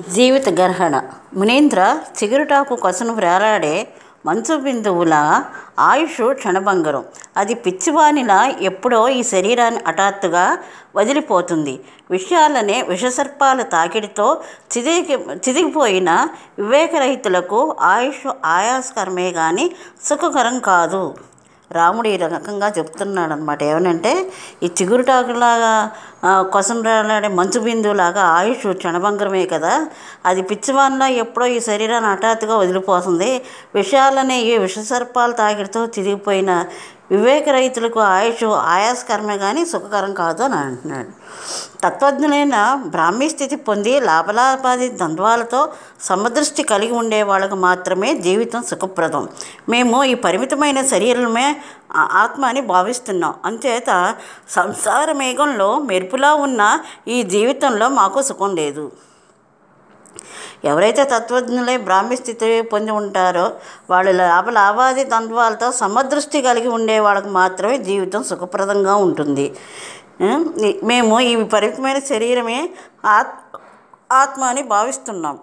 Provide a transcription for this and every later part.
జీవిత గర్హణ. మునీంద్ర చిగురుటాకు కొసను వేలాడే మంచు బిందువుల ఆయుష్ క్షణభంగరం. అది పిచ్చివానిలా ఎప్పుడో ఈ శరీరాన్ని హఠాత్తుగా వదిలిపోతుంది. విషయాలనే విషసర్పాల తాకిడితో చిదిగి చిదిగిపోయిన వివేకరహితులకు ఆయుష్ ఆయాస్కరమే కానీ సుఖకరం కాదు. రాముడు ఈ రకంగా చెప్తున్నాడు అనమాట ఏమనంటే ఈ చిగురుటాకులాగా కొసం రాలాడే మంచు బిందువులాగా ఆయుష్ క్షణభంగరమే కదా. అది పిచ్చివానిలా ఎప్పుడో ఈ శరీరాన్ని హఠాత్తుగా వదిలిపోతుంది. విషయాలనే ఈ విషసర్పాలు తాకిడితో చిరిగిపోయిన వివేకరహితులకు ఆయుష్ ఆయాస్కరమే కానీ సుఖకరం కాదు అని అంటున్నాడు. తత్వజ్ఞులైన బ్రాహ్మీ స్థితి పొంది లాభలాభాది ద్వంద్వాలతో సమదృష్టి కలిగి ఉండే వాళ్ళకు మాత్రమే జీవితం సుఖప్రదం. మేము ఈ పరిమితమైన శరీరమే ఆత్మ అని భావిస్తున్నాం. అంచేత సంసార మేఘంలో మెరుపులా ఉన్న ఈ జీవితంలో మాకు సుఖం లేదు. ఎవరైతే తత్వజ్ఞులై బ్రాహ్మీ స్థితి పొంది ఉంటారో వాళ్ళు లాభ లాభాది ద్వంద్వాలతో సమదృష్టి కలిగి ఉండే వాళ్ళకి మాత్రమే జీవితం సుఖప్రదంగా ఉంటుంది. మేము ఈ పరిమితమైన శరీరమే ఆత్ ఆత్మ అని భావిస్తున్నాం.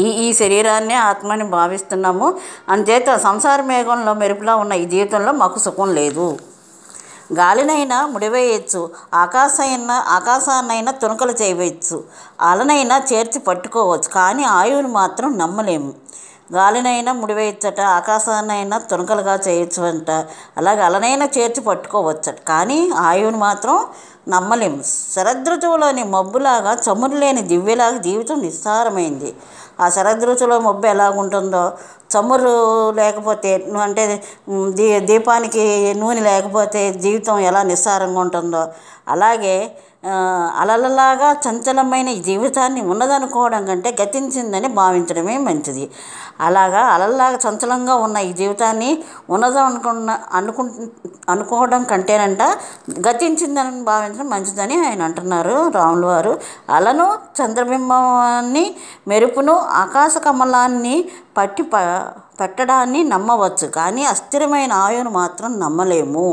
ఈ ఈ శరీరాన్నే ఆత్మని భావిస్తున్నాము. అంచేత సంసార మేఘంలో మెరుపులా ఉన్న ఈ జీవితంలో మాకు సుఖం లేదు. గాలినైనా ముడివేయచ్చు ఆకాశైనా ఆకాశాన్నైనా తునకలు చేయవచ్చు. అలనైనా చేర్చి పట్టుకోవచ్చు కానీ ఆయువుని మాత్రం నమ్మలేము. గాలినైనా ముడివేయచ్చట ఆకాశాన్నైనా తునకలుగా చేయొచ్చు అంట అలాగే అలనైనా చేర్చి పట్టుకోవచ్చట కానీ ఆయువుని మాత్రం నమ్మలేము శరదృతువులోని మబ్బులాగా చమురు లేని దివ్యలాగా జీవితం నిస్సారమైంది. ఆ శరదృతులో మబ్బు ఎలాగుంటుందో? చమురు లేకపోతే అంటే దీ దీపానికి నూనె లేకపోతే జీవితం ఎలా నిస్సారంగా ఉంటుందో? అలాగే అలలలాగా చంచలమైన ఈ జీవితాన్ని ఉన్నదనుకోవడం కంటే గతించిందని భావించడమే మంచిది. అలాగా అలల్లాగా చంచలంగా ఉన్న ఈ జీవితాన్ని ఉన్నదనుకున్న అనుకు అనుకోవడం కంటేనంట గతించిందని భావించడం మంచిదని ఆయన అంటున్నారు రాములు వారు. అలను చంద్రబింబాన్ని మెరుపును ఆకాశ కమలాన్ని పట్టి ప పెట్టడాన్ని నమ్మవచ్చు. కానీ అస్థిరమైన ఆయువును మాత్రం నమ్మలేము.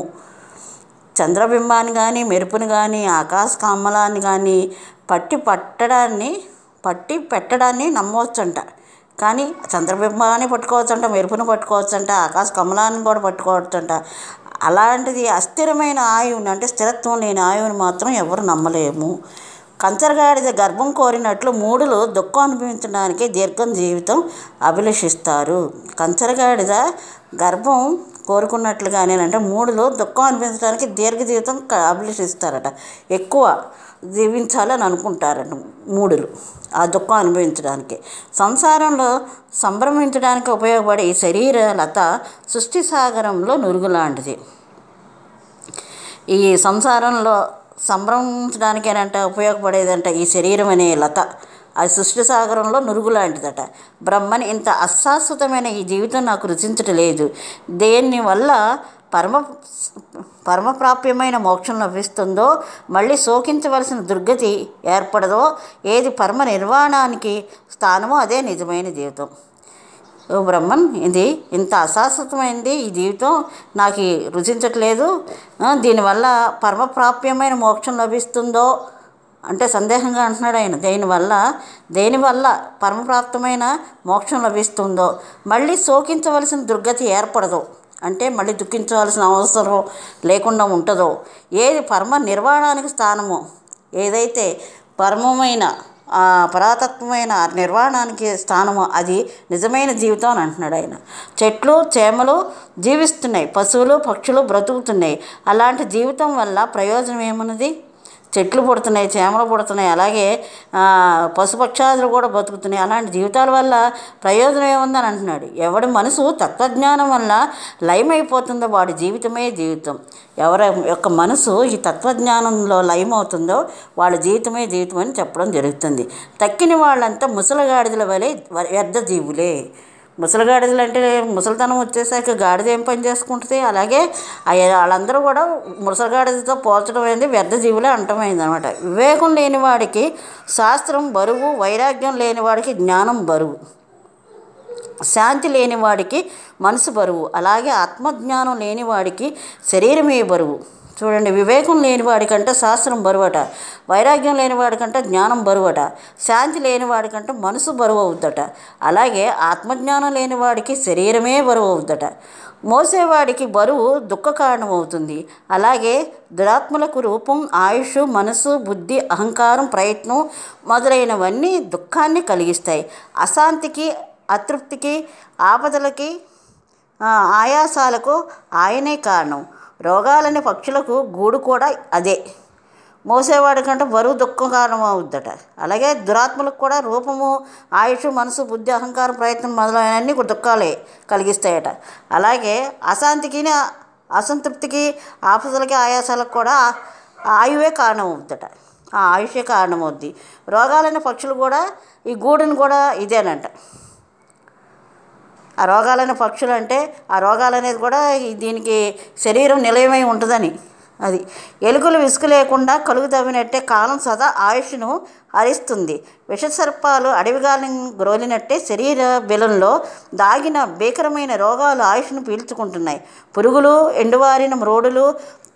చంద్రబింబాన్ని కానీ మెరుపుని కానీ ఆకాశ కమ్మలాన్ని కానీ పట్టి పట్టడాన్ని పట్టి పెట్టడాన్ని నమ్మవచ్చంట. కానీ చంద్రబింబాన్ని పట్టుకోవచ్చంట మెరుపును పట్టుకోవచ్చంట ఆకాశ కమలాన్ని కూడా పట్టుకోవచ్చంట. అలాంటిది అస్థిరమైన ఆయువుని అంటే స్థిరత్వం లేని ఆయువుని మాత్రం ఎవరు నమ్మలేము. కంచరగాడిద గర్భం కోరినట్లు మూడులు దుఃఖం అనుభవించడానికి దీర్ఘం జీవితం అభిలషిస్తారు. కంచరగాడిద గర్భం కోరుకున్నట్లుగానే అంటే మూడులో దుఃఖం అనిపించడానికి దీర్ఘ జీవితం క- అభిలషిస్తారట. ఎక్కువ జీవించాలని అనుకుంటారట మూడులు ఆ దుఃఖం అనుభవించడానికి సంసారంలో సంభ్రమించడానికి ఉపయోగపడే ఈ శరీర లత సృష్టి సాగరంలో నురుగు లాంటిది ఈ సంసారంలో సంభ్రమించడానికేనంట ఉపయోగపడేదంట ఈ శరీరం అనే లత. అది సృష్టి సాగరంలో నురుగు లాంటిదట. బ్రహ్మని ఇంత అశాశ్వతమైన ఈ జీవితం నాకు రుచించటం లేదు. దేని వల్ల పరమ పరమప్రాప్యమైన మోక్షం లభిస్తుందో మళ్ళీ శోకించవలసిన దుర్గతి ఏర్పడదో ఏది పరమ నిర్వాణానికి స్థానమో అదే నిజమైన జీవితం. ఓ బ్రహ్మన్ ఇది ఇంత అశాశ్వతమైంది ఈ జీవితం నాకు రుచించట్లేదు దీనివల్ల పరమప్రాప్యమైన మోక్షం లభిస్తుందో అంటే సందేహంగా అంటున్నాడు ఆయన. దేనివల్ల దేనివల్ల పరమప్రాప్తమైన మోక్షం లభిస్తుందో. మళ్ళీ శోకించవలసిన దుర్గతి ఏర్పడదు. అంటే మళ్ళీ దుఃఖించవలసిన అవసరం లేకుండా ఉంటుందో. ఏది పరమ నిర్వాణానికి స్థానమో ఏదైతే పరమమైన ఆ పరాతత్వమైన నిర్వాణానికి స్థానము అది నిజమైన జీవితం అని అంటున్నాడు ఆయన. చెట్లు చేమలు జీవిస్తున్నాయి. పశువులు పక్షులు బ్రతుకుతున్నాయి. అలాంటి జీవితం వల్ల ప్రయోజనం ఏమున్నది? చెట్లు పుడుతున్నాయి చేమలు పుడుతున్నాయి అలాగే పశుపక్షాదులు కూడా బతుకుతున్నాయి. అలాంటి జీవితాల వల్ల ప్రయోజనం ఏముందని అంటున్నాడు. ఎవడి మనసు తత్వజ్ఞానం వల్ల లయమైపోతుందో వాడి జీవితమే జీవితం. ఎవరి యొక్క మనసు ఈ తత్వజ్ఞానంలో లయమవుతుందో వాళ్ళ జీవితమే జీవితం అని చెప్పడం జరుగుతుంది. తక్కిన వాళ్ళంతా ముసలగాడిదల వలె వ్యర్థ జీవులే. ముసలిగాడిదలు అంటే ముసలితనం వచ్చేసాక గాడిద ఏం పని చేసుకుంటుంది? అలాగే వాళ్ళందరూ కూడా ముసలిగాడిదతో పోల్చడం అనేది వ్యర్థ జీవులే అంటమైంది అనమాట వివేకం లేని వాడికి శాస్త్రం బరువు వైరాగ్యం లేని వాడికి జ్ఞానం బరువు. శాంతి లేని వాడికి మనసు బరువు. అలాగే ఆత్మజ్ఞానం లేని వాడికి శరీరమే బరువు. చూడండి వివేకం లేనివాడికంటే శాస్త్రం బరువట వైరాగ్యం లేనివాడికంటే జ్ఞానం బరువట శాంతి లేనివాడికంటే మనసు బరువు అవుద్దట అలాగే ఆత్మజ్ఞానం లేని వాడికి శరీరమే బరువు అవుద్దట మోసేవాడికి బరువు దుఃఖ కారణమవుతుంది. అలాగే దురాత్మలకు రూపం ఆయుష్ మనసు బుద్ధి అహంకారం ప్రయత్నం మొదలైనవన్నీ దుఃఖాన్ని కలిగిస్తాయి. అశాంతికి అతృప్తికి ఆపదలకి ఆయాసాలకు ఆయనే కారణం. రోగాలని పక్షులకు గూడు కూడా అదే. మోసేవాడి కంటే బరువు దుఃఖం కారణం అవుద్దట అలాగే దురాత్మలకు కూడా రూపము ఆయుష్ మనసు బుద్ధి అహంకారం ప్రయత్నం మొదలైనవన్నీ కూడా దుఃఖాలే కలిగిస్తాయట. అలాగే అశాంతికి అసంతృప్తికి ఆపదలకి ఆయాసాలకు కూడా ఆయువే కారణమవుద్దట. ఆ ఆయుషే కారణం అవుద్ది రోగాలైన పక్షులు కూడా ఈ గూడును కూడా ఇదేనంట. ఆ రోగాలనే పక్షులు అంటే ఆ రోగాలు అనేది కూడా దీనికి శరీరం నిలయమై ఉంటుందని. అది ఎలుకలు విసుగు లేకుండా కలుగు తవ్వినట్టే కాలం సదా ఆయుష్ను హరిస్తుంది. విషసర్పాలు అడవిగాలి గ్రోలినట్టే శరీర బెలంలో దాగిన భీకరమైన రోగాలు ఆయుష్ను పీల్చుకుంటున్నాయి. పురుగులు ఎండువారిన మ్రోడులు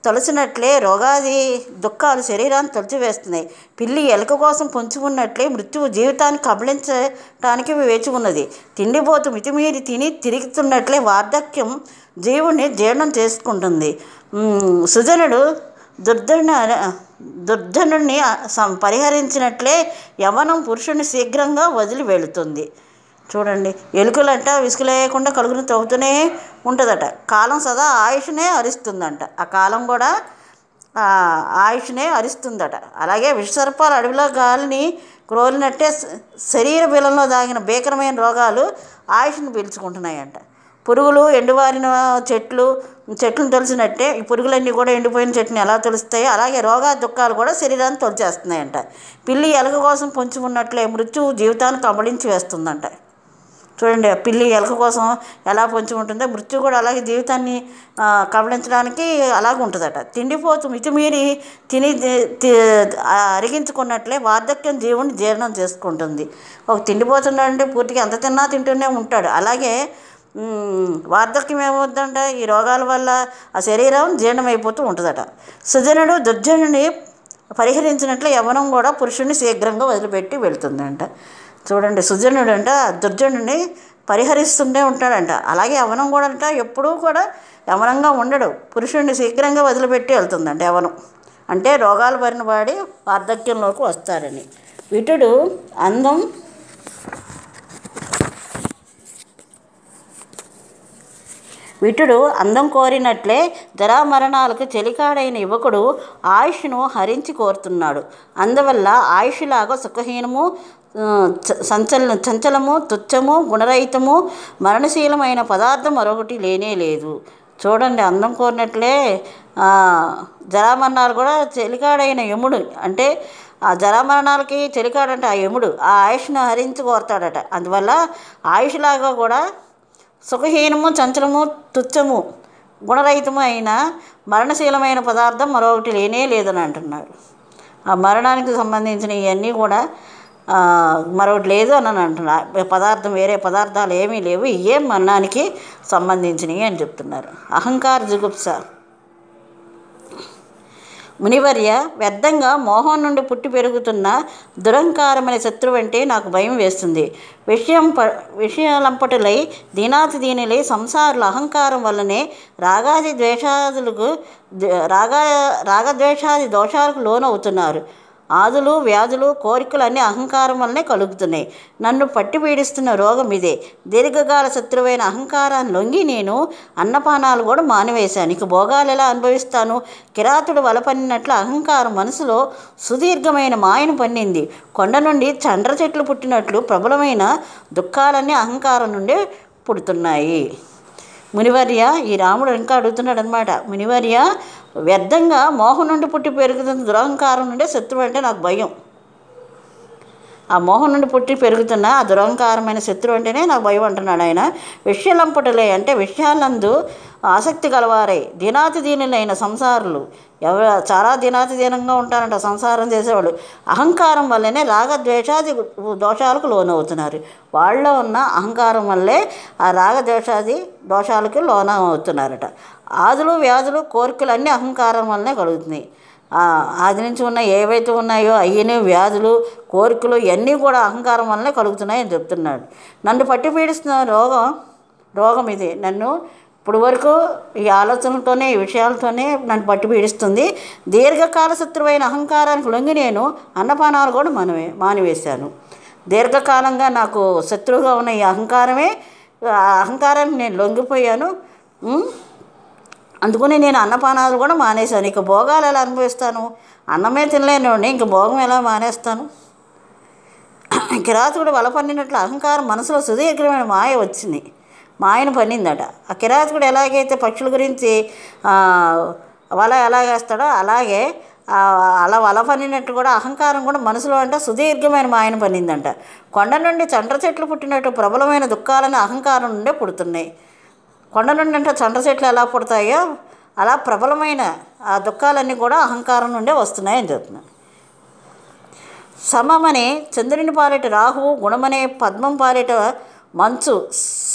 తొలచినట్లే రోగాది దుఃఖాలు శరీరాన్ని తొలిచివేస్తున్నాయి. పిల్లి ఎలుక కోసం పొంచుకున్నట్లే మృత్యువు జీవితాన్ని కబళించటానికి వేచి ఉన్నది తిండిపోతు మితిమీరి తిని తిరుగుతున్నట్లే వార్ధక్యం జీవుని జీర్ణం చేసుకుంటుంది. సుజనుడు దుర్ధన దుర్ధనుడిని సం- పరిహరించినట్లే యవనం పురుషుని శీఘ్రంగా వదిలి వెళుతుంది చూడండి. ఎలుకలంట విసుగులేయకుండా కలుగును తవ్వుతూనే ఉంటుందట. కాలం సదా ఆయుష్నే హరిస్తుందంట ఆ కాలం కూడా ఆయుష్నే హరిస్తుందట అలాగే విషసర్పాలు అడవిలో గాలిని క్రోలినట్టే శరీర బిలంలో దాగిన భీకరమైన రోగాలు ఆయుష్ను పీల్చుకుంటున్నాయంట. పురుగులు ఎండువారిన చెట్లు చెట్లను తొలిచినట్టే ఈ పురుగులన్నీ కూడా ఎండిపోయిన చెట్లను ఎలా తొలుస్తాయో అలాగే రోగా దుఃఖాలు కూడా శరీరాన్ని తొలిచేస్తున్నాయంట. పిల్లి ఎలుక కోసం పొంచుకున్నట్లే మృత్యువు జీవితాన్ని కబళించి వేస్తుందంట. చూడండి ఆ పిల్లి ఎలక కోసం ఎలా పొంచి ఉంటుందో మృత్యు కూడా అలాగే జీవితాన్ని కబళించడానికి అలాగే ఉంటుందట. తిండిపోతు మితిమీరి తిని తి- అరిగించుకున్నట్లే వార్ధక్యం జీవుని జీర్ణం చేసుకుంటుంది. ఒక తిండిపోతున్నాడంటే పూర్తిగా ఎంత తిన్నా తింటూనే ఉంటాడు. అలాగే వార్ధక్యం ఏమవుతుందంటే ఈ రోగాల వల్ల ఆ శరీరం జీర్ణమైపోతూ ఉంటుందట. సుజనుడు దుర్జనుని పరిహరించినట్లు యవనం కూడా పురుషుని శీఘ్రంగా వదిలిపెట్టి వెళ్తుందంట. చూడండి సుజనుడు అంట దుర్జనుడిని పరిహరిస్తూనే ఉంటాడంట. అలాగే యవనం కూడా అంట ఎప్పుడూ కూడా యవనంగా ఉండడు. పురుషుడిని శీఘ్రంగా వదిలిపెట్టి వెళ్తుందంట యవనం. అంటే రోగాలు బారిన వాడి వార్ధక్యంలోకి వస్తారని. విటుడు అందం విటుడు అందం కోరినట్లే జరామరణాలకు చెలికాడైన యువకుడు ఆయుష్ను హరించి కోరుతున్నాడు. అందువల్ల ఆయుష్లాగా సుఖహీనము సంచల చంచలము తుచ్చము గుణరహితము మరణశీలమైన పదార్థం మరొకటి లేనే లేదు. చూడండి అందం కోరినట్లే జరామరణాలు కూడా చెలికాడైన యముడు. అంటే ఆ జరామరణాలకి చెలికాడంటే ఆ యముడు. ఆ ఆయుష్ను హరించి కోరతాడట. అందువల్ల ఆయుష్లాగా కూడా సుఖహీనము చంచలము తుచ్చము గుణరహితము అయిన మరణశీలమైన పదార్థం మరొకటి లేనే లేదని అంటున్నారు ఆ మరణానికి సంబంధించిన ఇవన్నీ కూడా మరొకటి లేదు అని అంటున్నా. పదార్థం వేరే పదార్థాలు ఏమీ లేవు. ఇవే మరణానికి సంబంధించినవి అని చెప్తున్నారు. అహంకార జుగుప్స. మునివర్య వ్యర్థంగా మోహం నుండి పుట్టి పెరుగుతున్న దురంకారమైన శత్రువు అంటే నాకు భయం వేస్తుంది. విషయం ప విషయాలంపటులై దీనాతి దీనిలై సంసారుల అహంకారం వల్లనే రాగాది ద్వేషాదులకు రాగా రాగద్వేషాది దోషాలకు లోనవుతున్నారు. ఆదులు వ్యాధులు కోరికలన్నీ అహంకారం వల్లనే కలుగుతున్నాయి. నన్ను పట్టి పీడిస్తున్న రోగం ఇదే. దీర్ఘకాల శత్రువైన అహంకారాన్ని లొంగి నేను అన్నపానాలు కూడా మానివేశాను. ఇక భోగాలు ఎలా అనుభవిస్తాను? కిరాతుడు వలపన్నినట్లు అహంకారం మనసులో సుదీర్ఘమైన మాయను పన్నింది. కొండ నుండి చండ్ర చెట్లు పుట్టినట్లు ప్రబలమైన దుఃఖాలన్నీ అహంకారం నుండే పుడుతున్నాయి. మునివర్య ఈ రాముడు ఇంకా అడుగుతున్నాడు అనమాట మునివర్య వ్యర్థంగా మోహం నుండి పుట్టి పెరుగుతున్న దురహంకారం నుండే శత్రువు అంటే నాకు భయం. ఆ మోహం నుండి పుట్టి పెరుగుతున్న ఆ దురహంకారమైన శత్రువు అంటేనే నాకు భయం అంటున్నాడు ఆయన. విషయలంపటలే అంటే విషయాలందు ఆసక్తి గలవారై. దినాతి దీనులైన సంసారులు. ఎవరు చాలా దినాతి దీనంగా ఉంటారంట. సంసారం చేసేవాళ్ళు. అహంకారం వల్లనే రాగద్వేషాది దోషాలకు లోనవుతున్నారు. వాళ్ళలో ఉన్న అహంకారం వల్లే ఆ రాగద్వేషాది దోషాలకు లోనవుతున్నారట. ఆదులు వ్యాధులు కోరికలు అన్నీ అహంకారం వల్లనే కలుగుతున్నాయి. ఆ, ఉన్న ఏవైతే ఉన్నాయో అయ్యని వ్యాధులు కోరికలు ఇవన్నీ కూడా అహంకారం వల్లనే కలుగుతున్నాయని చెప్తున్నాడు. నన్ను పట్టి పీడిస్తున్న రోగం రోగం ఇది. నన్ను ఇప్పుడు వరకు ఈ ఆలోచనలతోనే ఈ విషయాలతోనే నన్ను పట్టి పీడిస్తుంది. దీర్ఘకాల శత్రువైన అహంకారానికి లొంగి నేను అన్నపానాలు కూడా మనమే మానివేశాను. దీర్ఘకాలంగా నాకు శత్రువుగా ఉన్న ఈ అహంకారమే ఆ అహంకారానికి నేను లొంగిపోయాను. అందుకని నేను అన్నపానాలు కూడా మానేశాను. ఇక భోగాలు ఎలా అనుభవిస్తాను? అన్నమే తినలేను ఇంక భోగం ఎలా మానేస్తాను? కిరాతకుడు వల పన్నినట్లు అహంకారం మనసులో సుదీర్ఘమైన మాయ వచ్చింది. మాయను పన్నిందట ఆ కిరాతకుడు ఎలాగైతే పక్షుల గురించి వల ఎలాగేస్తాడో అలాగే అలా వల పన్నినట్టు కూడా అహంకారం కూడా మనసులో అంటే సుదీర్ఘమైన మాయను పన్నిందంట కొండ నుండి చండ్ర చెట్లు పుట్టినట్టు ప్రబలమైన దుఃఖాలను అహంకారం నుండే పుడుతున్నాయి. కొండ నుండి అంటే చండ్రచెట్లు ఎలా పుడతాయో అలా ప్రబలమైన ఆ దుఃఖాలన్నీ కూడా అహంకారం నుండే వస్తున్నాయని చెప్తున్నాను సమమనే చంద్రుని పాలిట రాహువు గుణమనే పద్మం పాలిట మంచు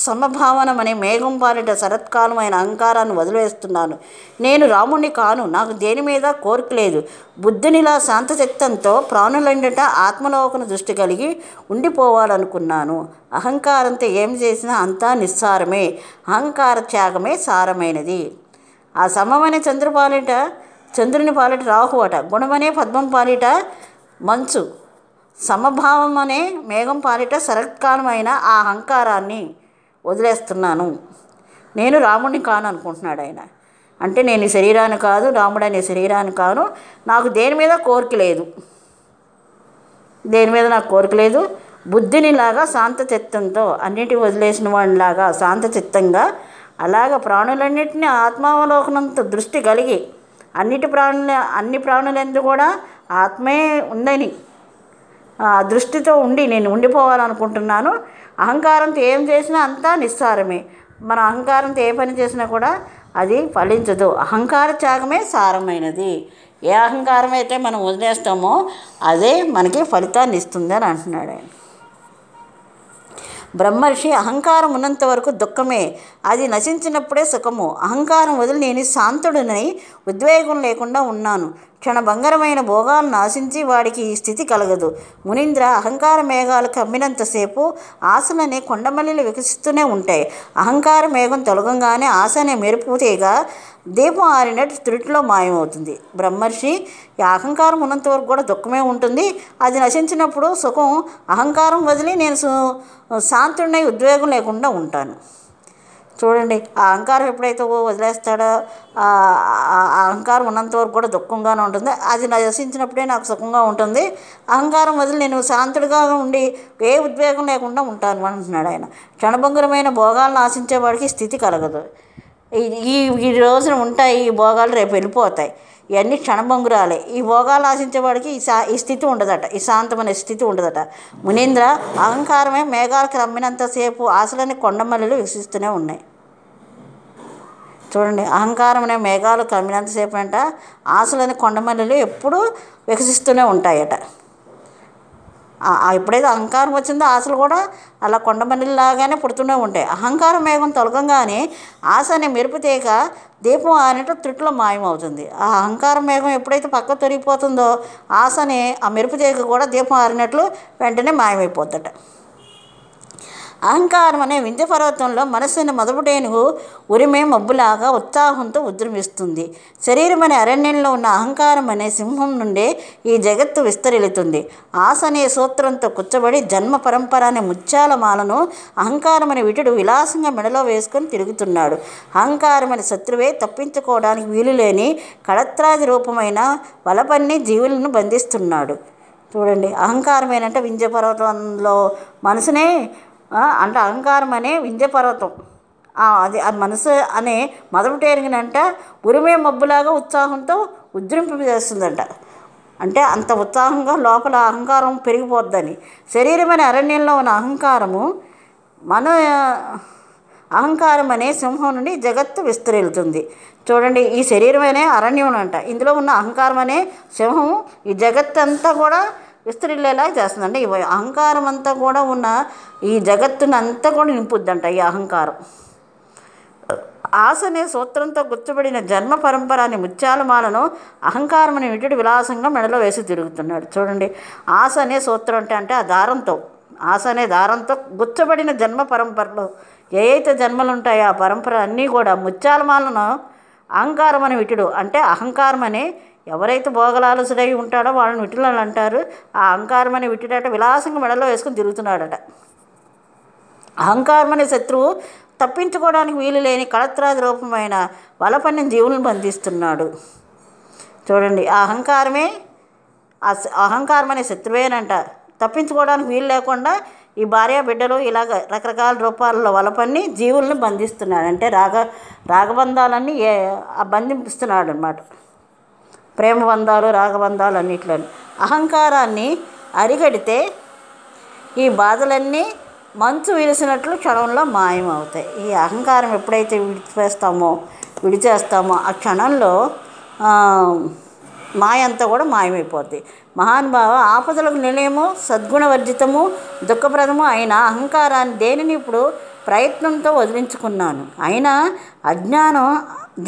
సమభావనమనే మేఘం పాలిట శరత్కాలమైన అహంకారాన్ని వదిలేస్తున్నాను నేను రాముణ్ణి కాను నాకు దేని మీద కోరిక లేదు. బుద్ధునిలా శాంతచిత్తంతో ప్రాణులండట ఆత్మలోకన దృష్టి కలిగి ఉండిపోవాలనుకున్నాను. అహంకారంతో ఏం చేసినా అంతా నిస్సారమే. అహంకార త్యాగమే సారమైనది. ఆ సమమైన చంద్రపాలిట చంద్రుని పాలిట రాహు అట. గుణమనే పద్మం పాలిట మంచు. సమభావం అనే మేఘం పాలిట శరత్కాలమైన ఆ అహంకారాన్ని వదిలేస్తున్నాను. నేను రాముడిని కాను అనుకుంటున్నాడు ఆయన. అంటే నేను ఈ శరీరాన్ని కాదు రాముడు అనే శరీరాన్ని కాను. నాకు దేని మీద కోరిక లేదు. దేని మీద నాకు కోరిక లేదు? బుద్ధినిలాగా శాంత చిత్తంతో అన్నిటి వదిలేసిన వాడిలాగా శాంత చిత్తంగా అలాగ ప్రాణులన్నింటినీ ఆత్మావలోకనంత దృష్టి కలిగి అన్నిటి ప్రాణుల అన్ని ప్రాణులందు కూడా ఆత్మే ఉందని దృష్టితో ఉండి నేను ఉండిపోవాలనుకుంటున్నాను. అహంకారంతో ఏం చేసినా అంతా నిస్సారమే. మన అహంకారంతో ఏ పని చేసినా కూడా అది ఫలించదు. అహంకార త్యాగమే సారమైనది. ఏ అహంకారం అయితే మనం వదిలేస్తామో అదే మనకి ఫలితాన్ని ఇస్తుంది అని అంటున్నాడు ఆయన. బ్రహ్మర్షి అహంకారం ఉన్నంత వరకు దుఃఖమే. అది నశించినప్పుడే సుఖము. అహంకారం వదిలి నేను శాంతుడిని ఉద్వేగం లేకుండా ఉన్నాను. క్షణభంగరమైన భోగాలను ఆశించి వాడికి ఈ స్థితి కలగదు. మునీంద్ర అహంకార మేఘాలు కమ్మినంతసేపు ఆశలనే కొండమల్లిలు వికసిస్తూనే ఉంటాయి. అహంకార మేఘం తొలగంగానే ఆశ అనే మెరుపు తీగ దీపం ఆరినట్టు త్రుటిలో మాయమవుతుంది. బ్రహ్మర్షి ఈ అహంకారం ఉన్నంత వరకు కూడా దుఃఖమే ఉంటుంది. అది నశించినప్పుడు సుఖం అహంకారం వదిలి నేను సు- శాంతుడినై ఉద్వేగం లేకుండా ఉంటాను. చూడండి ఆ అహంకారం ఎప్పుడైతే వదిలేస్తాడో ఆ ఆ అహంకారం ఉన్నంత వరకు కూడా దుఃఖంగానే ఉంటుంది. అది నశించినప్పుడే నాకు సుఖంగా ఉంటుంది. అహంకారం వదిలి నేను శాంతుడిగా ఉండి ఏ ఉద్వేగం లేకుండా ఉంటాను అంటున్నాడు ఆయన. క్షణభంగురమైన భోగాలను ఆశించేవాడికి స్థితి కలగదు. ఈ- ఈ ఈ రోజున ఉంటాయి ఈ భోగాలు రేపు వెళ్ళిపోతాయి. ఇవన్నీ క్షణభంగురాలే ఈ భోగాలు ఆశించేవాడికి ఈ సా ఈ స్థితి ఉండదట. ఈ శాంతమైన స్థితి ఉండదట. మునీంద్ర అహంకారమే మేఘాలకు రమ్మినంతసేపు ఆశలని కొండమల్లెలు వికసిస్తూనే ఉన్నాయి. చూడండి అహంకారం అనే మేఘాలు కమ్మినంతసేపు అంట ఆశలని కొండమల్లెలు ఎప్పుడూ వికసిస్తూనే ఉంటాయట. ఎప్పుడైతే అహంకారం వచ్చిందో ఆశలు కూడా అలా కొండమల్లిలాగానే పుడుతూనే ఉంటాయి. అహంకారం మేఘం తొలగంగానే ఆశ అనే మెరుపు తీగ దీపం అనేట త్రుట్లో మాయమవుతుంది. ఆ అహంకార మేఘం ఎప్పుడైతే పక్క తొరిగిపోతుందో ఆశని ఆ మెరుపు తీగ కూడా దీపం ఆరినట్లు వెంటనే మాయమైపోద్దట. అహంకారం అనే వింధ్య పర్వతంలో మనస్సుని మొదపుటేనుగు ఉరిమే మబ్బులాగా ఉత్సాహంతో ఉద్రమిస్తుంది శరీరం అనే అరణ్యంలో ఉన్న అహంకారం అనే సింహం నుండే ఈ జగత్తు విస్తరిల్లుతుంది. ఆశ అనే సూత్రంతో కూర్చబడి జన్మ పరంపర అనే ముత్యాల మాలను అహంకారం అనే విటుడు విలాసంగా మెడలో వేసుకొని తిరుగుతున్నాడు. అహంకారం అనే శత్రువే తప్పించుకోవడానికి వీలులేని కళత్రాది రూపమైన వలపన్ని జీవులను బంధిస్తున్నాడు. చూడండి అహంకారం ఏంటంటే వింధ్య పర్వతంలో మనసునే అంటే అహంకారం అనే వింధ్య పర్వతం. అది ఆ మనసు అనే మొదటి ఉరిమే మబ్బులాగా ఉత్సాహంతో ఉద్రింపు చేస్తుందంట. అంటే అంత ఉత్సాహంగా లోపల అహంకారం పెరిగిపోద్దని. శరీరమైన అరణ్యంలో ఉన్న అహంకారము మన అహంకారం అనే సింహం నుండి జగత్తు విస్తరిల్లుతుంది. చూడండి ఈ శరీరమనే అరణ్యం అంట. ఇందులో ఉన్న అహంకారం అనే సింహం ఈ జగత్ అంతా కూడా విస్తరిల్లేలా చేస్తుంది అంటే ఈ అహంకారం అంతా కూడా ఉన్న ఈ జగత్తుని అంతా కూడా నింపుద్దంట ఈ అహంకారం. ఆశ అనే సూత్రంతో గుర్తుపడిన జన్మ పరంపర అనే ముత్యాలమాలను అహంకారం అనే విటుడు విలాసంగా మెడలో వేసి తిరుగుతున్నాడు. చూడండి ఆశ అనే సూత్రం అంటే అంటే ఆ దారంతో ఆశ అనే దారంతో గుచ్చబడిన జన్మ పరంపరలో ఏ అయితే జన్మలు ఉంటాయో ఆ పరంపర అన్నీ కూడా ముత్యాలమాలను అహంకారం అని విటుడు అంటే అహంకారం అనే ఎవరైతే భోగలాలసుడై ఉంటాడో వాళ్ళని విటులను అంటారు. ఆ అహంకారం అనే విటుడట విలాసంగా మెడలో వేసుకుని తిరుగుతున్నాడట. అహంకారం అనే శత్రువు తప్పించుకోవడానికి వీలు లేని కళత్రాది రూపమైన వలపన్నిన జీవులను బంధిస్తున్నాడు. చూడండి ఆ అహంకారమే ఆ అహంకారం అనే శత్రువేనంట. తప్పించుకోవడానికి వీలు లేకుండా ఈ భార్య బిడ్డలు ఇలాగ రకరకాల రూపాలలో వలపన్ని జీవులను బంధిస్తున్నాడు. అంటే రాగ రాగబంధాలన్నీ ఏ బంధిస్తున్నాడు అనమాట ప్రేమ బంధాలు రాగబంధాలు అన్నిట్లో అహంకారాన్ని అరిగడితే ఈ బాధలన్నీ మంచు విరిసినట్లు క్షణంలో మాయమవుతాయి. ఈ అహంకారం ఎప్పుడైతే విడిచేస్తామో విడిచేస్తామో ఆ క్షణంలో మాయంతా కూడా మాయమైపోద్ది. మహానుభావ ఆపదలకు నిలయము సద్గుణవర్జితము దుఃఖప్రదము అయిన అహంకారాన్ని దేనిని ఇప్పుడు ప్రయత్నంతో వదిలించుకున్నాను? అయినా అజ్ఞానం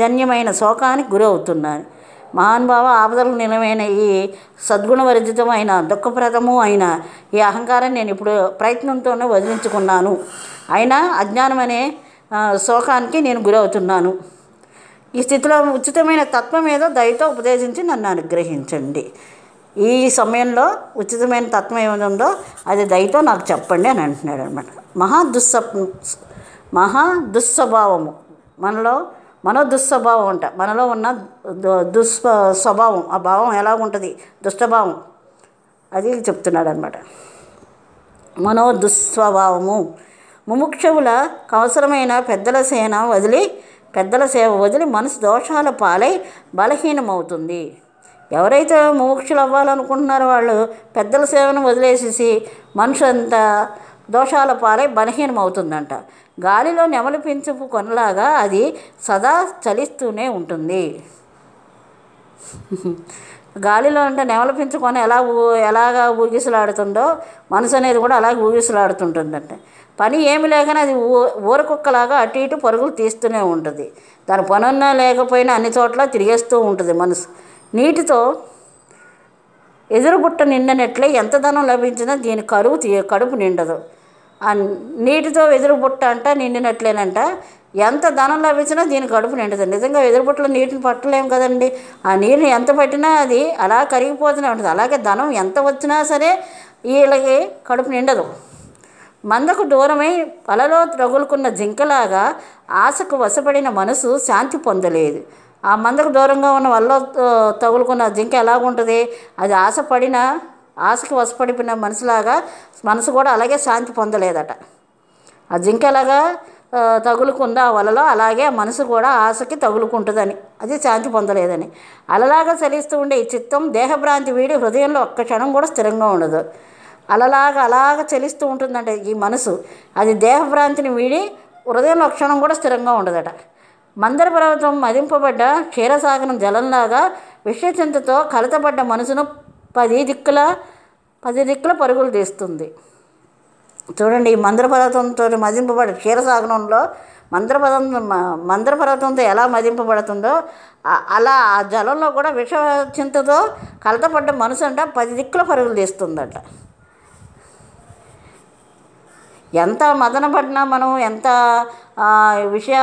జన్యమైన శోకానికి గురవుతున్నాను. మహానుభావ ఆపదలకు నిలమైన ఈ సద్గుణవర్జితమైన దుఃఖప్రదము అయిన ఈ అహంకారం నేను ఇప్పుడు ప్రయత్నంతోనే వదిలించుకున్నాను. అయినా అజ్ఞానం అనే శోకానికి నేను గురవుతున్నాను. ఈ స్థితిలో ఉచితమైన తత్వం ఏదో దయతో ఉపదేశించి నన్ను అనుగ్రహించండి. ఈ సమయంలో ఉచితమైన తత్వం ఏమైనా ఉందో అది దయతో నాకు చెప్పండి అని అంటున్నాడు అనమాట మహా దుస్స మహా దుస్వభావము మనలో మనో దుస్వభావం అంట. మనలో ఉన్న దు- దుస్వ స్వభావం. ఆ భావం ఎలా ఉంటుంది? దుష్టభావం. అది చెప్తున్నాడు అనమాట మనో దుస్వభావము ముముక్షవుల అవసరమైన పెద్దల సేన వదిలి పెద్దల సేవ వదిలి మనసు దోషాల పాలై బలహీనమవుతుంది. ఎవరైతే ముముక్షులు అవ్వాలనుకుంటున్నారో వాళ్ళు పెద్దల సేవను వదిలేసేసి మనుషు అంతా దోషాల పాలై బలహీనమవుతుందంట. గాలిలో నెమలి పెంచుపు కొనలాగా అది సదా చలిస్తూనే ఉంటుంది. గాలిలో అంటే నెమల పెంచుకొని ఎలా ఎలాగా ఊగిసలాడుతుందో మనసు అనేది కూడా అలాగే ఊగిసలాడుతుంటుందంటే. పని ఏమి లేకనే అది ఊ ఊరకుక్కలాగా అటు ఇటు పరుగులు తీస్తూనే ఉంటుంది. దాని పనున్నా లేకపోయినా అన్ని చోట్ల తిరిగేస్తూ ఉంటుంది మనసు. నీటితో ఎదురుబుట్ట నిండినట్లే ఎంత ధనం లభించినా దీని కరువు కడుపు నిండదు. ఆ నీటితో ఎదురుబుట్ట అంట నిండినట్లేనంట ఎంత ధనం లభించినా దీని కడుపు నిండదు. నిజంగా ఎదురుబుట్టలో నీటిని పట్టలేము కదండి. ఆ నీరుని ఎంత పట్టినా అది అలా కరిగిపోతూనే ఉంటుంది. అలాగే ధనం ఎంత వచ్చినా సరే వీళ్ళకి కడుపు నిండదు. మందకు దూరమై వలలో రగులుకున్న జింకలాగా ఆశకు వశపడిన మనసు శాంతి పొందలేదు. ఆ మందకు దూరంగా ఉన్న వల్ల తగులుకున్న జింక ఎలాగుంటుంది? అది ఆశపడిన ఆశకు వశపడిపోయిన మనసులాగా మనసు కూడా అలాగే శాంతి పొందలేదట. ఆ జింక ఎలాగా ఆ, ఆ వలలో అలాగే మనసు కూడా ఆశకి తగులుకుంటుందని. అది శాంతి పొందలేదని. అలలాగా చలిస్తూ ఉండే ఈ చిత్తం దేహభ్రాంతి వీడి హృదయంలో ఒక్క క్షణం కూడా స్థిరంగా ఉండదు. అలలాగా అలాగ చలిస్తూ ఉంటుందంటే ఈ మనసు. అది దేహభ్రాంతిని వీడి హృదయంలో ఒక క్షణం కూడా స్థిరంగా ఉండదట. మందర పర్వతం మదింపబడ్డ క్షీరసాగరం జలంలాగా విషచింతతో కలతపడ్డ మనసును పది దిక్కుల పది దిక్కుల పరుగులు తీస్తుంది. చూడండి ఈ మందర పర్వతంతో మదింపబడే క్షీరసాగరంలో మందర పర్వతం మందర పర్వతంతో ఎలా మదింపబడుతుందో అలా ఆ జలంలో కూడా విష చింతతో కలతపడ్డ మనసు అంట పది దిక్కుల పరుగులు తీస్తుందట. ఎంత మదనపడినా మనం ఎంత విషయ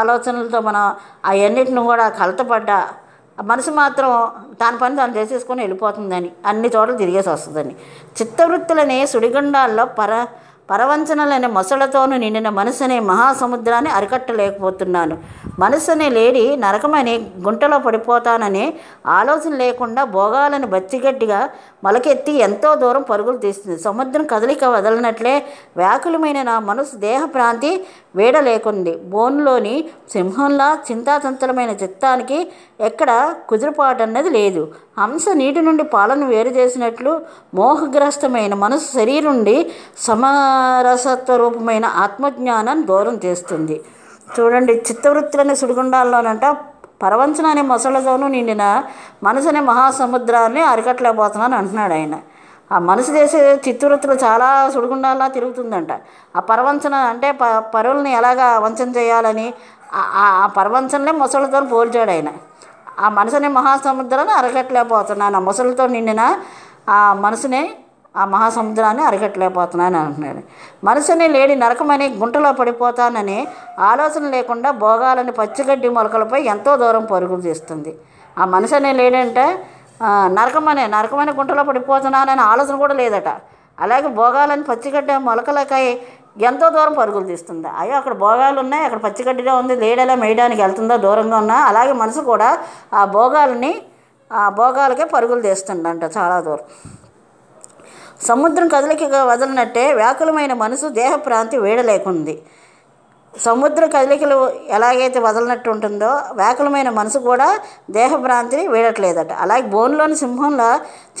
ఆలోచనలతో మనం అవన్నిటిని కూడా కలతపడ్డా మనసు మాత్రం దాని పని దాన్ని చేసేసుకొని వెళ్ళిపోతుందని అన్ని చోట్ల తిరిగేసి వస్తుందని. చిత్తవృత్తులనే సుడిగుండాల్లో పర పరవంచనలనే మొసళ్ళతోనూ నిండిన మనసు అనే మహాసముద్రాన్ని అరికట్టలేకపోతున్నాను. మనసుని లేడి నరకమని గుంటలో పడిపోతానని ఆలోచన లేకుండా భోగాలను బచ్చిగట్టిగా మొలకెత్తి ఎంతో దూరం పరుగులు తీస్తుంది. సముద్రం కదలిక వదలనట్లే వ్యాకులమైన నా మనసు దేహ ప్రాంతి వేడలేకుంది బోన్లోని సింహంలా చింతాచంచలమైన చిత్తానికి ఎక్కడ కుదురుపాటు అన్నది లేదు. హంస నీటి నుండి పాలను వేరు చేసినట్లు మోహగ్రస్తమైన మనసు శరీరం నుండి సమరసత్వ రూపమైన ఆత్మజ్ఞానాన్ని దూరం చేస్తుంది. చూడండి చిత్తవృత్తులనే సుడిగుండాల్లోనంట పరవంచన అనే మొసళ్ళతోనూ నిండిన మనసు అనే మహాసముద్రాన్ని అరికట్టలేకపోతున్నాను అంటున్నాడు ఆయన. ఆ మనసు చేసే చిత్తవృత్తులు చాలా సుడిగుండాల్లా తిరుగుతుందంట. ఆ పరవంచన అంటే ప పరువుల్ని ఎలాగా వంచన చేయాలని ఆ- పరవంచనలే మొసళ్ళతో పోల్చాడు ఆయన. ఆ మనసుని మహాసముద్రాన్ని అరగట్లేకపోతున్నాను ఆ మొసలతో నిండిన ఆ మనసునే ఆ మహాసముద్రాన్ని అరగట్లేకపోతున్నాను అంటున్నాడు మనసుని లేడి నరకమని గుంటలో పడిపోతానని ఆలోచన లేకుండా భోగాలని పచ్చిగడ్డి మొలకలపై ఎంతో దూరం పరుగులు తీస్తుంది. ఆ మనసు లేడంటే నరకమనే నరకమని గుంటలో పడిపోతున్నానని ఆలోచన కూడా లేదట. అలాగే భోగాలని పచ్చిగడ్డ మొలకలకై ఎంతో దూరం పరుగులు తీస్తుంది. అయ్యో అక్కడ భోగాలు ఉన్నాయి అక్కడ పచ్చిగడ్డిగా ఉంది లేడలా మేయడానికి వెళ్తుందో దూరంగా ఉన్నా? అలాగే మనసు కూడా ఆ భోగాలని ఆ భోగాలకే పరుగులు తీస్తుందంట చాలా దూరం. సముద్రం కదలికగా వదలనట్టే వ్యాకులమైన మనసు దేహ ప్రాంతి వేడలేకుంది. సముద్ర కదలికలు ఎలాగైతే వదలనట్టు ఉంటుందో వ్యాకులమైన మనసు కూడా దేహభ్రాంతిని వీడట్లేదట. అలాగే బోన్లోని సింహంలో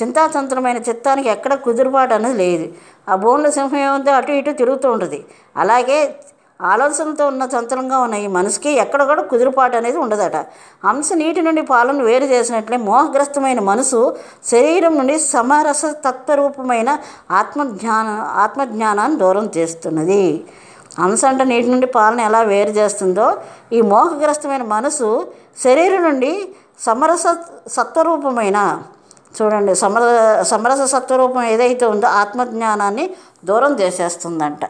చింతాతంత్రమైన చిత్తానికి ఎక్కడ కుదురుబాటు అనేది లేదు. ఆ బోన్ల సింహం ఏముందో అటు ఇటు తిరుగుతూ ఉంటుంది. అలాగే ఆలోచనతో ఉన్న చంచలంగా ఉన్న ఈ మనసుకి ఎక్కడ కూడా కుదురుపాటు అనేది ఉండదట. హంస నీటి నుండి పాలను వేరు చేసినట్లే మోహగ్రస్తమైన మనసు శరీరం నుండి సమరస తత్వరూపమైన ఆత్మజ్ఞాన ఆత్మజ్ఞానాన్ని దూరం చేస్తున్నది. హంస అంటే నీటి నుండి పాలను ఎలా వేరు చేస్తుందో ఈ మోహగ్రస్తమైన మనసు శరీరం నుండి సమరస సత్వరూపమైన చూడండి సమర సమరస సత్వరూపం ఏదైతే ఉందో ఆత్మజ్ఞానాన్ని దూరం చేసేస్తుందంట.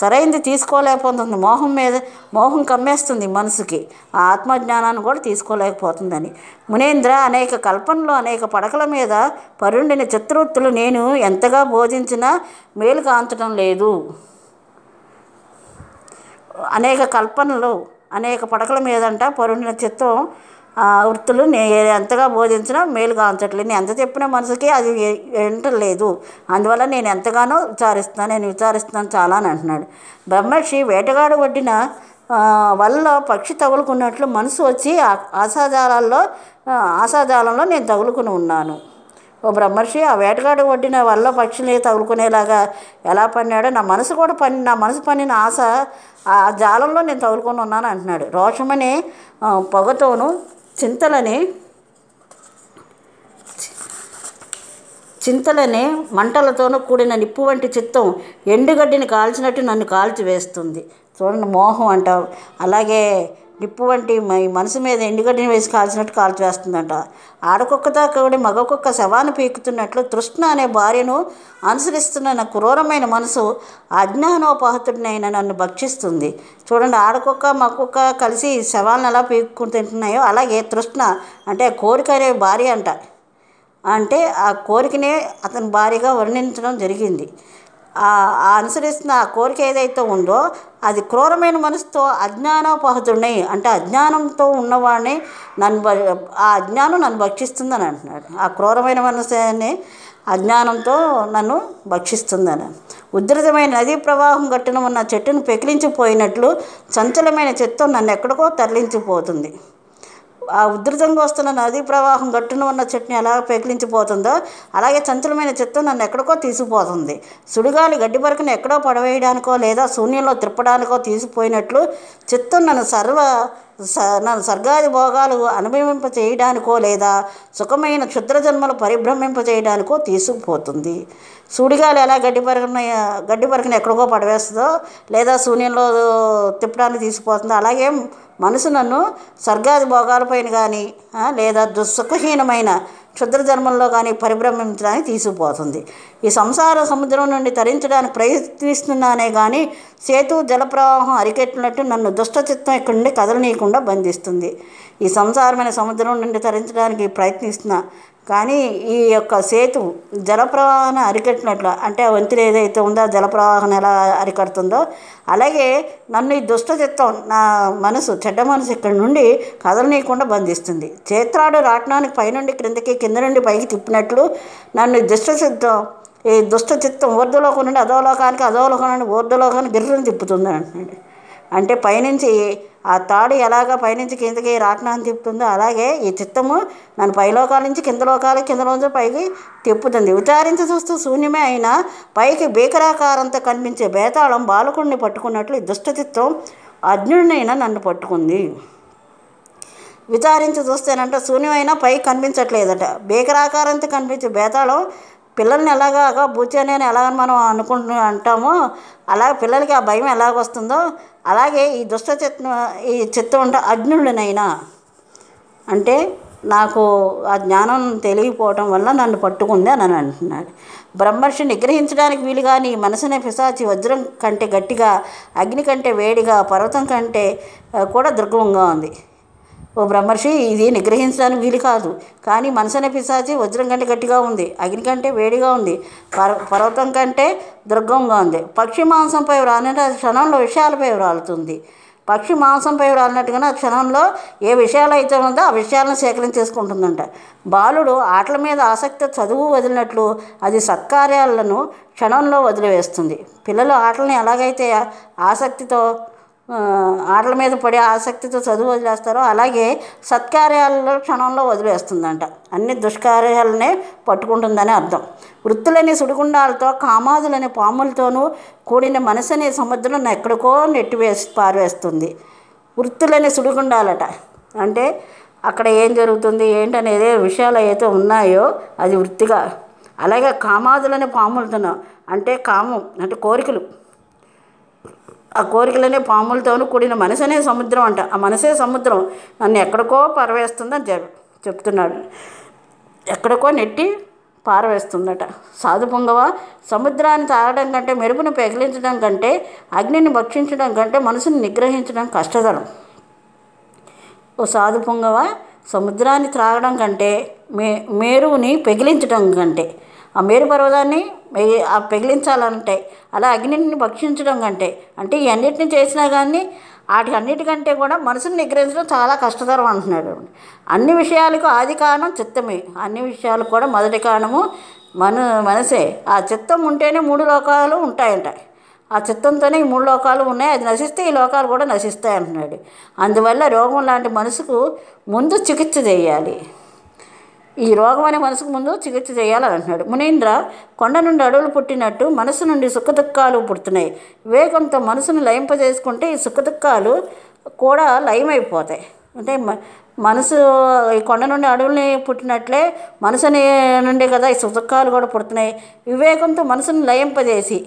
సరైంది తీసుకోలేకపోతుంది. మోహం మీద మోహం కమ్మేస్తుంది మనసుకి. ఆ ఆత్మజ్ఞానాన్ని కూడా తీసుకోలేకపోతుందని. మునేంద్ర అనేక కల్పనలు అనేక పడకల మీద పరుండిన చిత్రవృత్తులు నేను ఎంతగా బోధించినా మేలు కాంచడం లేదు. అనేక కల్పనలు అనేక పడకల మీదంట పరుండిన చిత్తం వృత్తులు నేను ఎంతగా బోధించినా మేలు కాంచట్లేదు. నేను ఎంత చెప్పినా మనసుకి అది వింటలేదు అందువల్ల నేను ఎంతగానో విచారిస్తున్నాను నేను విచారిస్తున్నాను చాలా అని అంటున్నాడు. బ్రహ్మర్షి వేటగాడు వడ్డిన వల్ల పక్షి తగులుకున్నట్లు మనసు వచ్చి ఆ- ఆశాజాలాల్లో ఆశాజాలంలో నేను తగులుకుని ఉన్నాను. ఓ బ్రహ్మర్షి ఆ వేటగాడు వడ్డిన వల్ల పక్షుల్ని తగులుకునేలాగా ఎలా పన్నాడో నా మనసు కూడా పని నా మనసు పనిన ఆశ ఆ జాలంలో నేను తగులుకొని ఉన్నాను అంటున్నాడు. రోషమనే పొగతోను చింతలని చింతలని మంటలతోనూ కూడిన నిప్పు వంటి చిత్తం ఎండుగడ్డిని కాల్చినట్టు నన్ను కాల్చివేస్తుంది. చూడండి మోహం అంటావు. అలాగే నిప్పు వంటి మనసు మీద ఎండుగడ్డిని వేసి కాల్చినట్టు కాల్చివేస్తుందంట. ఆడకుక్కతో కూడి మగ కుక్క శవాన్ని పీకుతున్నట్లు తృష్ణ అనే భార్యను అనుసరిస్తున్న నా క్రూరమైన మనసు అజ్ఞానోపాహతుడినైన నన్ను భక్షిస్తుంది. చూడండి ఆడకుక్క మగకుక్క కలిసి శవాలను ఎలా పీక్కుని తింటున్నాయో అలాగే తృష్ణ అంటే కోరిక అనే భార్య అంట. అంటే ఆ కోరికనే అతని భార్యగా వర్ణించడం జరిగింది. అనుసరిస్తున్న ఆ కోరిక ఏదైతే ఉందో అది క్రూరమైన మనసుతో అజ్ఞానోపహతుడిని అంటే అజ్ఞానంతో ఉన్నవాడిని నన్ను ఆ అజ్ఞానం నన్ను భక్షిస్తుందని అంటున్నాడు ఆ క్రూరమైన మనసుని అజ్ఞానంతో నన్ను భక్షిస్తుందని. ఉధృతమైన నదీ ప్రవాహం గట్టున ఉన్న చెట్టును పెకిలించిపోయినట్లు చంచలమైన చిత్తం నన్ను ఎక్కడికో తరలించిపోతుంది. ఆ ఉధృతంగా వస్తున్న నదీ ప్రవాహం గట్టున ఉన్న చెట్టుని ఎలా పెకిలించిపోతుందో అలాగే చంచలమైన చిత్తం నన్ను ఎక్కడికో తీసుకుపోతుంది. సుడిగాలి గడ్డి పరకను ఎక్కడో పడవేయడానికో లేదా శూన్యంలో తిప్పడానికో తీసిపోయినట్లు చిత్తం నన్ను సర్వ స నన్ను స్వర్గాది భోగాలు అనుభవింప చేయడానికో లేదా సుఖమైన క్షుద్ర జన్మలు పరిభ్రమింప చేయడానికో తీసుకుపోతుంది. సూడిగాలు ఎలా గడ్డి పరకన గడ్డి పరకన ఎక్కడికో పడవేస్తుందో లేదా శూన్యంలో తిప్పడానికి తీసుకుపోతుందో అలాగే మనసు నన్ను స్వర్గాది భోగాలపైన కానీ లేదా దుస్సుఖహీనమైన క్షుద్ర జన్మంలో కానీ పరిభ్రమించడానికి తీసుకుపోతుంది. ఈ సంసార సముద్రం నుండి తరించడానికి ప్రయత్నిస్తున్నానే కానీ సేతు జలప్రవాహం అరికెట్టినట్టు నన్ను దుష్టచిత్తం ఇక్కడి నుండి కదలనీయకుండా బంధిస్తుంది. ఈ సంసారమైన సముద్రం నుండి తరించడానికి ప్రయత్నిస్తున్నా కానీ ఈ యొక్క సేతు జలప్రవాహాన్ని అరికట్టినట్లు అంటే వంతులు ఏదైతే ఉందో జలప్రవాహం ఎలా అరికడుతుందో అలాగే నన్ను ఈ దుష్ట చిత్తం నా మనసు చెడ్డ మనసు ఇక్కడ నుండి కదలనీయకుండా బంధిస్తుంది. చేత్రాడు రాట్నానికి పైనుండి క్రిందకి కింద నుండి పైకి తిప్పినట్లు నన్ను ఈ దుష్ట చిత్తం ఈ దుష్ట చిత్తం ఊర్ధలోకం నుండి అధోలోకానికి అధోలోకం నుండి ఊర్ధలోకానికి గిర్రని తిప్పుతుంది అంటున్నాడు. అంటే పైనుంచి ఆ తాడు ఎలాగ పైనుంచి కిందకి రాట్నాన్ని తిప్పుతుందో అలాగే ఈ చిత్తము నన్ను పైలోకాల నుంచి కింద లోకాలు కింద నుంచి పైకి తిప్పుతుంది. విచారించి చూస్తూ శూన్యమే అయినా పైకి భీకరాకారంతో కనిపించే బేతాళం బాలకుడిని పట్టుకున్నట్లు ఈ దుష్ట చిత్తం అజ్ఞుడినైనా నన్ను పట్టుకుంది. విచారించి చూస్తేనంట శూన్యమైనా పైకి కనిపించట్లేదట. భీకరాకారంతో కనిపించే బేతాళం పిల్లల్ని ఎలాగా బూచేనే ఎలాగని మనం అనుకుంటు అంటామో అలాగే పిల్లలకి ఆ భయం ఎలాగ వస్తుందో అలాగే ఈ దుష్ట చిత్తం ఈ చిత్తం అంటే అజ్ఞుడినైనా అంటే నాకు ఆ జ్ఞానం తెలియకపోవటం వల్ల నన్ను పట్టుకుంది అని అంటున్నాడు. బ్రహ్మర్షి నిగ్రహించడానికి వీలుగా నీ మనసునే పిశాచి వజ్రం కంటే గట్టిగా అగ్ని కంటే వేడిగా పర్వతం కంటే కూడా దుర్గమంగా ఉంది. ఓ బ్రహ్మర్షి ఇది నిగ్రహించడానికి వీలు కాదు. కానీ మనసు పిశాచి వజ్రం కంటే గట్టిగా ఉంది. అగ్ని కంటే వేడిగా ఉంది. పర్వ పర్వతం కంటే దుర్గంగా ఉంది. పక్షి మాంసంపై వ్రాలినట్టు అది క్షణంలో విషయాలపై వ్రాలుతుంది. పక్షి మాంసంపై రాలినట్టుగానే ఆ క్షణంలో ఏ విషయాలు అయితే ఉందో ఆ విషయాలను సేకరించేసుకుంటుందంట బాలుడు ఆటల మీద ఆసక్తి చదువు వదిలినట్లు అది సత్కార్యాలను క్షణంలో వదిలివేస్తుంది. పిల్లలు ఆటలను ఎలాగైతే ఆసక్తితో ఆటల మీద పడే ఆసక్తితో చదువు వదిలేస్తారో అలాగే సత్కార్యాలలో క్షణంలో వదిలేస్తుందంట. అన్ని దుష్కార్యాలనే పట్టుకుంటుందని అర్థం. వృత్తులని సుడిగుండాలతో కామాదులనే పాములతోనూ కూడిన మనసు అనే సముద్రం ఎక్కడికో నెట్టివేసి పారవేస్తుంది. వృత్తులని సుడిగుండాలట. అంటే అక్కడ ఏం జరుగుతుంది ఏంటనేది విషయాలు అయితే ఉన్నాయో అది వృత్తిగా. అలాగే కామాదులని పాములతోనూ అంటే కామం అంటే కోరికలు. ఆ కోరికలనే పాములతోనూ కూడిన మనసు సముద్రం అంట. ఆ మనసే సముద్రం. నన్ను ఎక్కడికో పారవేస్తుందని చెప్ చెప్తున్నాడు. ఎక్కడికో నెట్టి పారవేస్తుందట. సాధు పొంగవ సముద్రాన్ని తాగడం కంటే మెరుపును పెగిలించడం కంటే అగ్నిని భక్షించడం కంటే మనసుని నిగ్రహించడం కష్టతరం. ఓ సాధు పొంగవ సముద్రాన్ని త్రాగడం కంటే మే మేరువుని పెగిలించడం కంటే ఆ మేరు పర్వతాన్ని ఆ పెగిలించాలంటే అలా అగ్నిని భక్షించడం కంటే అంటే ఈ అన్నిటిని చేసినా కానీ వాటి అన్నిటికంటే కూడా మనసుని నిగ్రహించడం చాలా కష్టతరం అంటున్నాడు అన్ని విషయాలకు ఆది కారణం చిత్తమే. అన్ని విషయాలకు కూడా మొదటి కారణము మన మనసే. ఆ చిత్తం ఉంటేనే మూడు లోకాలు ఉంటాయంట. ఆ చిత్తంతోనే ఈ మూడు లోకాలు ఉన్నాయి. అది నశిస్తే ఈ లోకాలు కూడా నశిస్తాయి అంటున్నాడు. అందువల్ల రోగం లాంటి మనసుకు ముందు చికిత్స చేయాలి. ఈ రోగం అనే మనసుకు ముందు చికిత్స చేయాలని అంటున్నాడు. మునీంద్ర కొండ నుండి అడవులు పుట్టినట్టు మనసు నుండి సుఖదుఖాలు పుడుతున్నాయి. వివేకంతో మనసును లయింపజేసుకుంటే ఈ సుఖదుఖాలు కూడా లయమైపోతాయి. అంటే మనసు ఈ కొండ నుండి అడవుల్ని పుట్టినట్లే మనసు నుండి కదా ఈ సుఖదుఖాలు కూడా పుడుతున్నాయి. వివేకంతో మనసును లయింపజేసి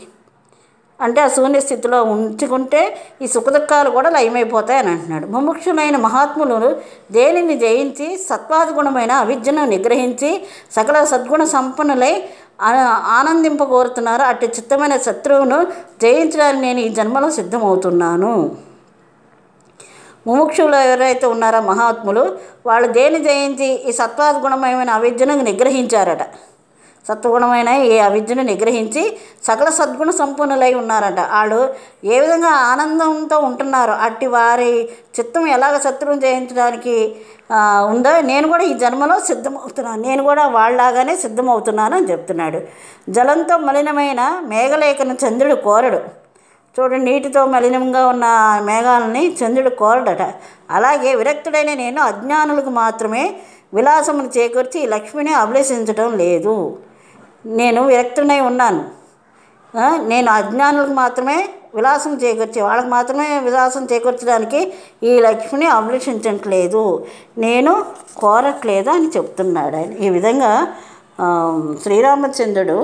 అంటే ఆ శూన్య స్థితిలో ఉంచుకుంటే ఈ సుఖదుఖాలు కూడా లయమైపోతాయి అని అంటున్నాడు. ముముక్షులైన మహాత్ములు దేనిని జయించి సత్వాదిగుణమైన అవిద్యను నిగ్రహించి సకల సద్గుణ సంపన్నులై ఆ- ఆనందింపగోరుతున్నారు. అట్టి చిత్తమైన శత్రువును జయించడానికి నేను ఈ జన్మలో సిద్ధమవుతున్నాను. ముముక్షులు ఎవరైతే ఉన్నారో మహాత్ములు వాళ్ళు దేని జయించి ఈ సత్వాద్గుణమైన అవిద్యను నిగ్రహించారట? సత్వగుణమైన ఈ అవిద్యను నిగ్రహించి సకల సద్గుణ సంపన్నులై ఉన్నారట. వాళ్ళు ఏ విధంగా ఆనందంతో ఉంటున్నారో అట్టి వారి చిత్తం ఎలాగ శత్రువును జయించడానికి ఉందో నేను కూడా ఈ జన్మలో సిద్ధమవుతున్నాను. నేను కూడా వాళ్ళలాగానే సిద్ధమవుతున్నాను అని చెప్తున్నాడు. జలంతో మలినమైన మేఘలేఖను చంద్రుడు కోరడు. చూడండి నీటితో మలినంగా ఉన్న మేఘాలని చంద్రుడు కోరడట. అలాగే విరక్తుడైన నేను అజ్ఞానులకు మాత్రమే విలాసమును చేకూర్చి ఈ లక్ష్మిని అభిలషించడం లేదు. నేను విరక్తునై ఉన్నాను. నేను అజ్ఞానులకు మాత్రమే విలాసం చేకూర్చి వాళ్ళకి మాత్రమే విలాసం చేకూర్చడానికి ఈ లక్ష్మిని అభిలషించట్లేదు. నేను కోరట్లేదు అని చెప్తున్నాడు ఆయన. ఈ విధంగా శ్రీరామచంద్రుడు